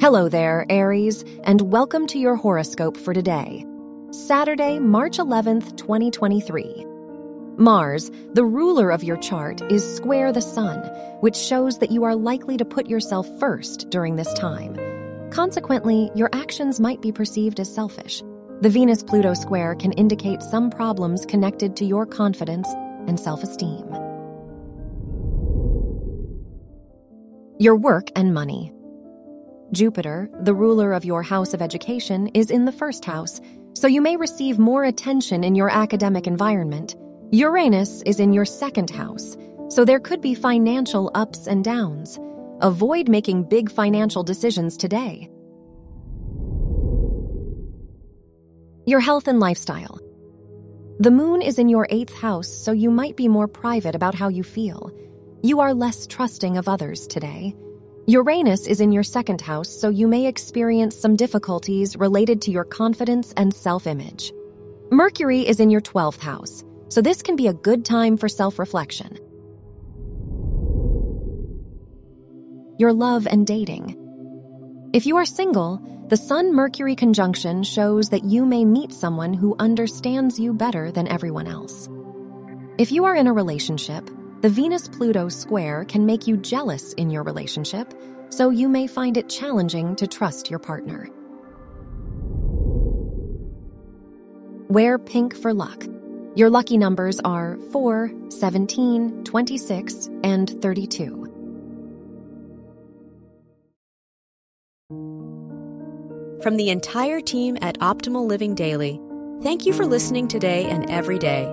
Hello there, Aries, and welcome to your horoscope for today, Saturday, March 11th, 2023. Mars, the ruler of your chart, is square the sun, which shows that you are likely to put yourself first during this time. Consequently, your actions might be perceived as selfish. The Venus Pluto square can indicate some problems connected to your confidence and self esteem. Your work and money. Jupiter, the ruler of your house of education, is in the first house, so you may receive more attention in your academic environment. Uranus is in your second house, so there could be financial ups and downs. Avoid making big financial decisions today. Your health and lifestyle. The moon is in your eighth house, so you might be more private about how you feel. You are less trusting of others today. Uranus is in your second house, so you may experience some difficulties related to your confidence and self image. Mercury is in your 12th house, so this can be a good time for self reflection. Your love and dating. If you are single, the Sun Mercury conjunction shows that you may meet someone who understands you better than everyone else. If you are in a relationship, the Venus Pluto square can make you jealous in your relationship, so you may find it challenging to trust your partner. Wear pink for luck. Your lucky numbers are 4, 17, 26, and 32. From the entire team at Optimal Living Daily, thank you for listening today and every day